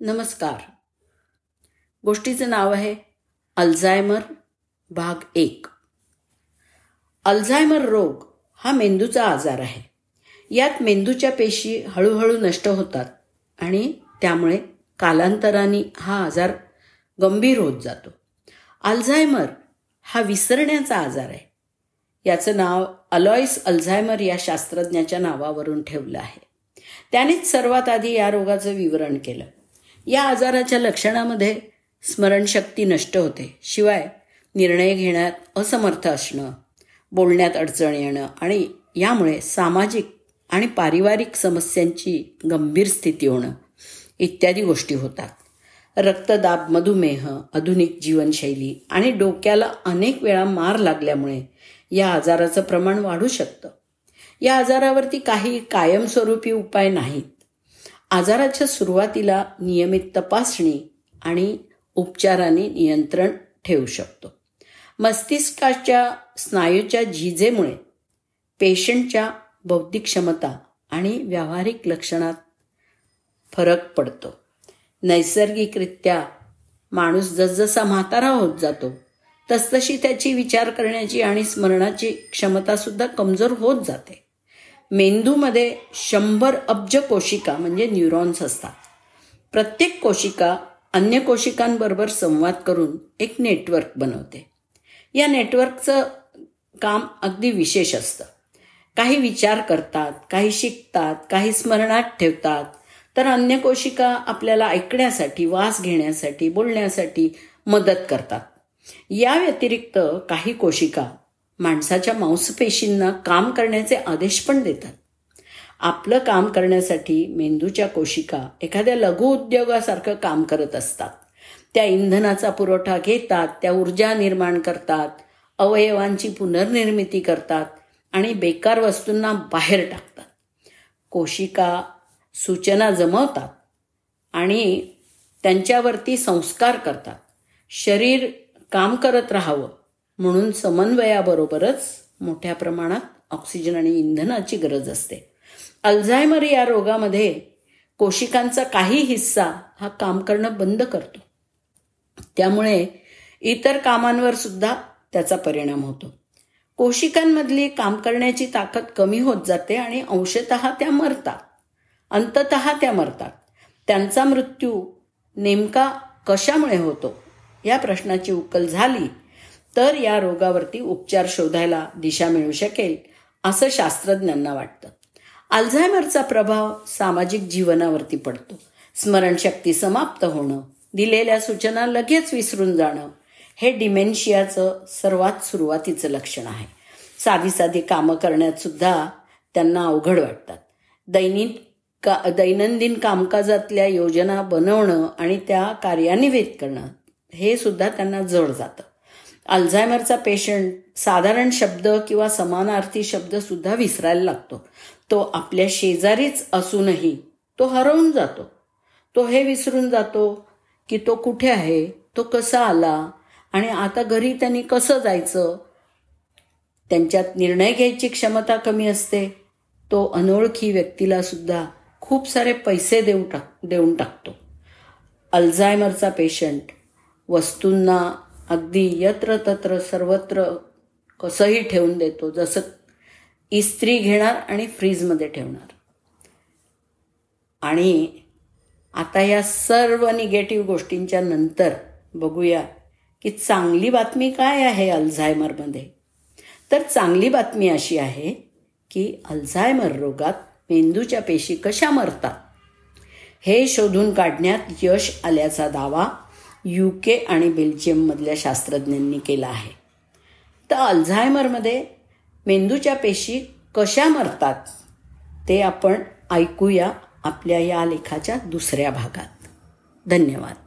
नमस्कार. गोष्टीचं नाव आहे अल्झायमर भाग एक. अल्झायमर रोग हा मेंदूचा आजार आहे. यात मेंदूच्या पेशी हळूहळू नष्ट होतात आणि त्यामुळे कालांतराने हा आजार गंभीर होत जातो. अल्झायमर हा विसरण्याचा आजार आहे. याचं नाव अलॉईस अल्झायमर या शास्त्रज्ञाच्या नावावरून ठेवलं आहे. त्यानेच सर्वात आधी या रोगाचं विवरण केलं. या आजाराच्या लक्षणामध्ये स्मरणशक्ती नष्ट होते. शिवाय निर्णय घेण्यात असमर्थ असणं बोलण्यात अडचण येणं आणि यामुळे सामाजिक आणि पारिवारिक समस्यांची गंभीर स्थिती होणं इत्यादी गोष्टी होतात. रक्तदाब मधुमेह आधुनिक जीवनशैली आणि डोक्याला अनेक वेळा मार लागल्यामुळे या आजाराचं प्रमाण वाढू शकतं. या आजारावरती काही कायमस्वरूपी उपाय नाहीत. आजाराच्या सुरुवातीला नियमित तपासणी आणि उपचाराने नियंत्रण ठेवू शकतो. मस्तिष्काच्या स्नायूच्या झिजेमुळे पेशंटच्या बौद्धिक क्षमता आणि व्यावहारिक लक्षणात फरक पडतो. नैसर्गिकरित्या माणूस जसजसा म्हातारा होत जातो तसतशी त्याची विचार करण्याची आणि स्मरणाची क्षमतासुद्धा कमजोर होत जाते. मेंदूमध्ये शंभर अब्ज कोशिका म्हणजे न्यूरॉन्स असतात. प्रत्येक कोशिका अन्य कोशिकांबरोबर संवाद करून एक नेटवर्क बनवते. या नेटवर्कचं काम अगदी विशेष असतं. काही विचार करतात काही शिकतात काही स्मरणात ठेवतात. तर अन्य कोशिका आपल्याला ऐकण्यासाठी वास घेण्यासाठी बोलण्यासाठी मदत करतात. या व्यतिरिक्त काही कोशिका माणसाच्या मांसपेशींना काम करण्याचे आदेश पण देतात. आपलं काम करण्यासाठी मेंदूच्या कोशिका एखाद्या लघु उद्योगासारखं काम करत असतात. त्या इंधनाचा पुरवठा घेतात त्या ऊर्जा निर्माण करतात अवयवांची पुनर्निर्मिती करतात आणि बेकार वस्तूंना बाहेर टाकतात. कोशिका सूचना जमवतात आणि त्यांच्यावरती संस्कार करतात. शरीर काम करत राहावं. म्हणून समन्वयाबरोबरच मोठ्या प्रमाणात ऑक्सिजन आणि इंधनाची गरज असते. अल्झायमर या रोगामध्ये कोशिकांचा काही हिस्सा हा काम करणं बंद करतो. त्यामुळे इतर कामांवर सुद्धा त्याचा परिणाम होतो. कोशिकांमधली काम करण्याची ताकद कमी होत जाते आणि अंशत त्या मरतात. अंतत त्या मरतात. त्यांचा मृत्यू नेमका कशामुळे होतो? या प्रश्नाची उकल झाली तर या रोगावरती उपचार शोधायला दिशा मिळू शकेल असं शास्त्रज्ञांना वाटतं. अल्झायमरचा प्रभाव सामाजिक जीवनावरती पडतो. स्मरणशक्ती समाप्त होणं दिलेल्या सूचना लगेच विसरून जाणं हे डिमेन्शियाचं सर्वात सुरुवातीचं लक्षण आहे. साधी साधी कामं करण्यात सुद्धा त्यांना अवघड वाटतात. दैनिक का दैनंदिन कामकाजातल्या योजना बनवणं आणि त्या कार्यान्वित करणं हे सुद्धा त्यांना जड जातं. अल्झायमरचा पेशंट साधारण शब्द किंवा समानार्थी शब्द सुद्धा विसरायला लागतो. तो आपल्या शेजारीच असूनही तो हरवून जातो. तो हे विसरून जातो की तो कुठे आहे तो कसा आला आणि आता घरी त्यांनी कसं जायचं? त्यांच्यात निर्णय घ्यायची क्षमता कमी असते. तो अनोळखी व्यक्तीला सुद्धा खूप सारे पैसे देऊ टाक देऊन टाकतो. अल्झायमरचा पेशंट वस्तूंना अगदी यत्र तत्र सर्वत्र कसंही ठेवून देतो जसं इस्त्री घेणार आणि फ्रीजमध्ये ठेवणार. आणि आता या सर्व निगेटिव्ह गोष्टींच्या नंतर बघूया की चांगली बातमी काय आहे अल्झायमरमध्ये. तर चांगली बातमी अशी आहे की अल्झायमर रोगात मेंदूच्या पेशी कशा मरतात? हे शोधून काढण्यात यश आल्याचा दावा यू के आणि बेल्जियममधल्या शास्त्रज्ञांनी केला आहे. तर अल्झायमरमध्ये मेंदूच्या पेशी कशा मरतात ते आपण ऐकूया आपल्या या लेखाच्या दुसऱ्या भागात. धन्यवाद.